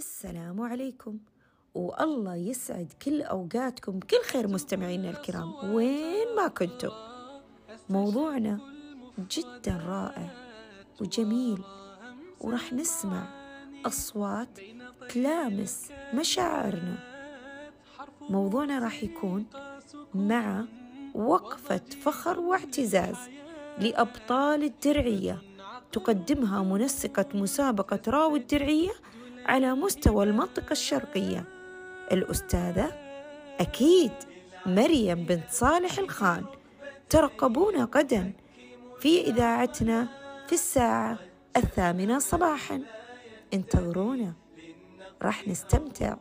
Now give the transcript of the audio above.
السلام عليكم. والله يسعد كل أوقاتكم بكل خير مستمعينا الكرام. وين ما كنتم. موضوعنا جدا رائع وجميل وراح نسمع أصوات تلامس مشاعرنا. موضوعنا راح يكون مع وقفة فخر واعتزاز لأبطال الدرعية. تقدمها منسقة مسابقة راوي الدرعية على مستوى المنطقة الشرقية. الأستاذة أكيد مريم بنت صالح الخان. ترقبونا غدا في إذاعتنا في الساعة الثامنة صباحا. انتظرونا راح نستمتع.